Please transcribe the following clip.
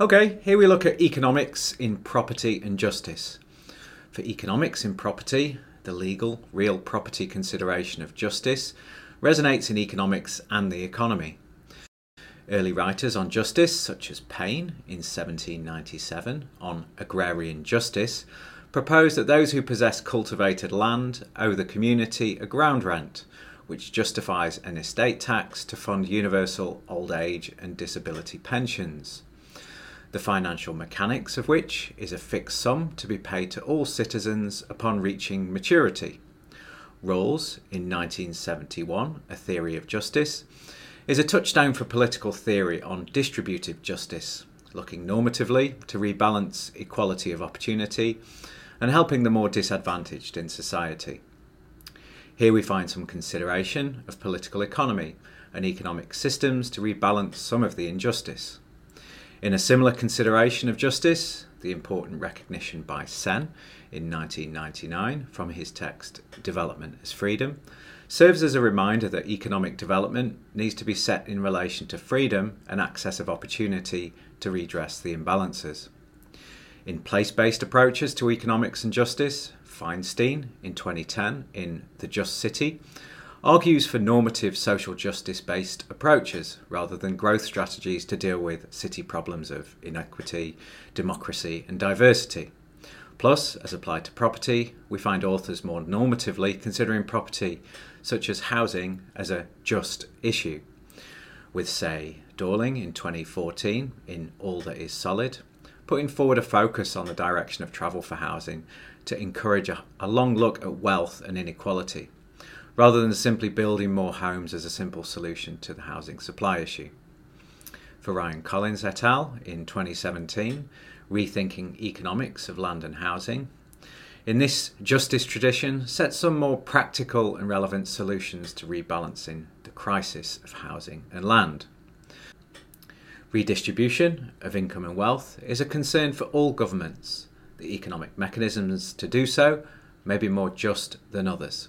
Okay, here we look at economics in property and justice. For economics in property, the legal, real property consideration of justice resonates in economics and the economy. Early writers on justice, such as Paine in 1797 on agrarian justice, proposed that those who possess cultivated land owe the community a ground rent, which justifies an estate tax to fund universal old age and disability pensions. The financial mechanics of which is a fixed sum to be paid to all citizens upon reaching maturity. Rawls, in 1971, A Theory of Justice, is a touchstone for political theory on distributive justice, looking normatively to rebalance equality of opportunity and helping the more disadvantaged in society. Here we find some consideration of political economy and economic systems to rebalance some of the injustice. In a similar consideration of justice, the important recognition by Sen in 1999 from his text Development as Freedom serves as a reminder that economic development needs to be set in relation to freedom and access of opportunity to redress the imbalances. In place based approaches to economics and justice, Fainstein in 2010 in The Just City argues for normative social justice based approaches rather than growth strategies to deal with city problems of inequity, democracy, and diversity. Plus, as applied to property, we find authors more normatively considering property such as housing as a just issue, with, say, Dorling in 2014 in All That Is Solid, putting forward a focus on the direction of travel for housing to encourage a, a long look at wealth and inequality, rather than simply building more homes as a simple solution to the housing supply issue. For Ryan Collins et al. in 2017, Rethinking Economics of Land and Housing, in this justice tradition, set some more practical and relevant solutions to rebalancing the crisis of housing and land. Redistribution of income and wealth is a concern for all governments. The economic mechanisms to do so may be more just than others.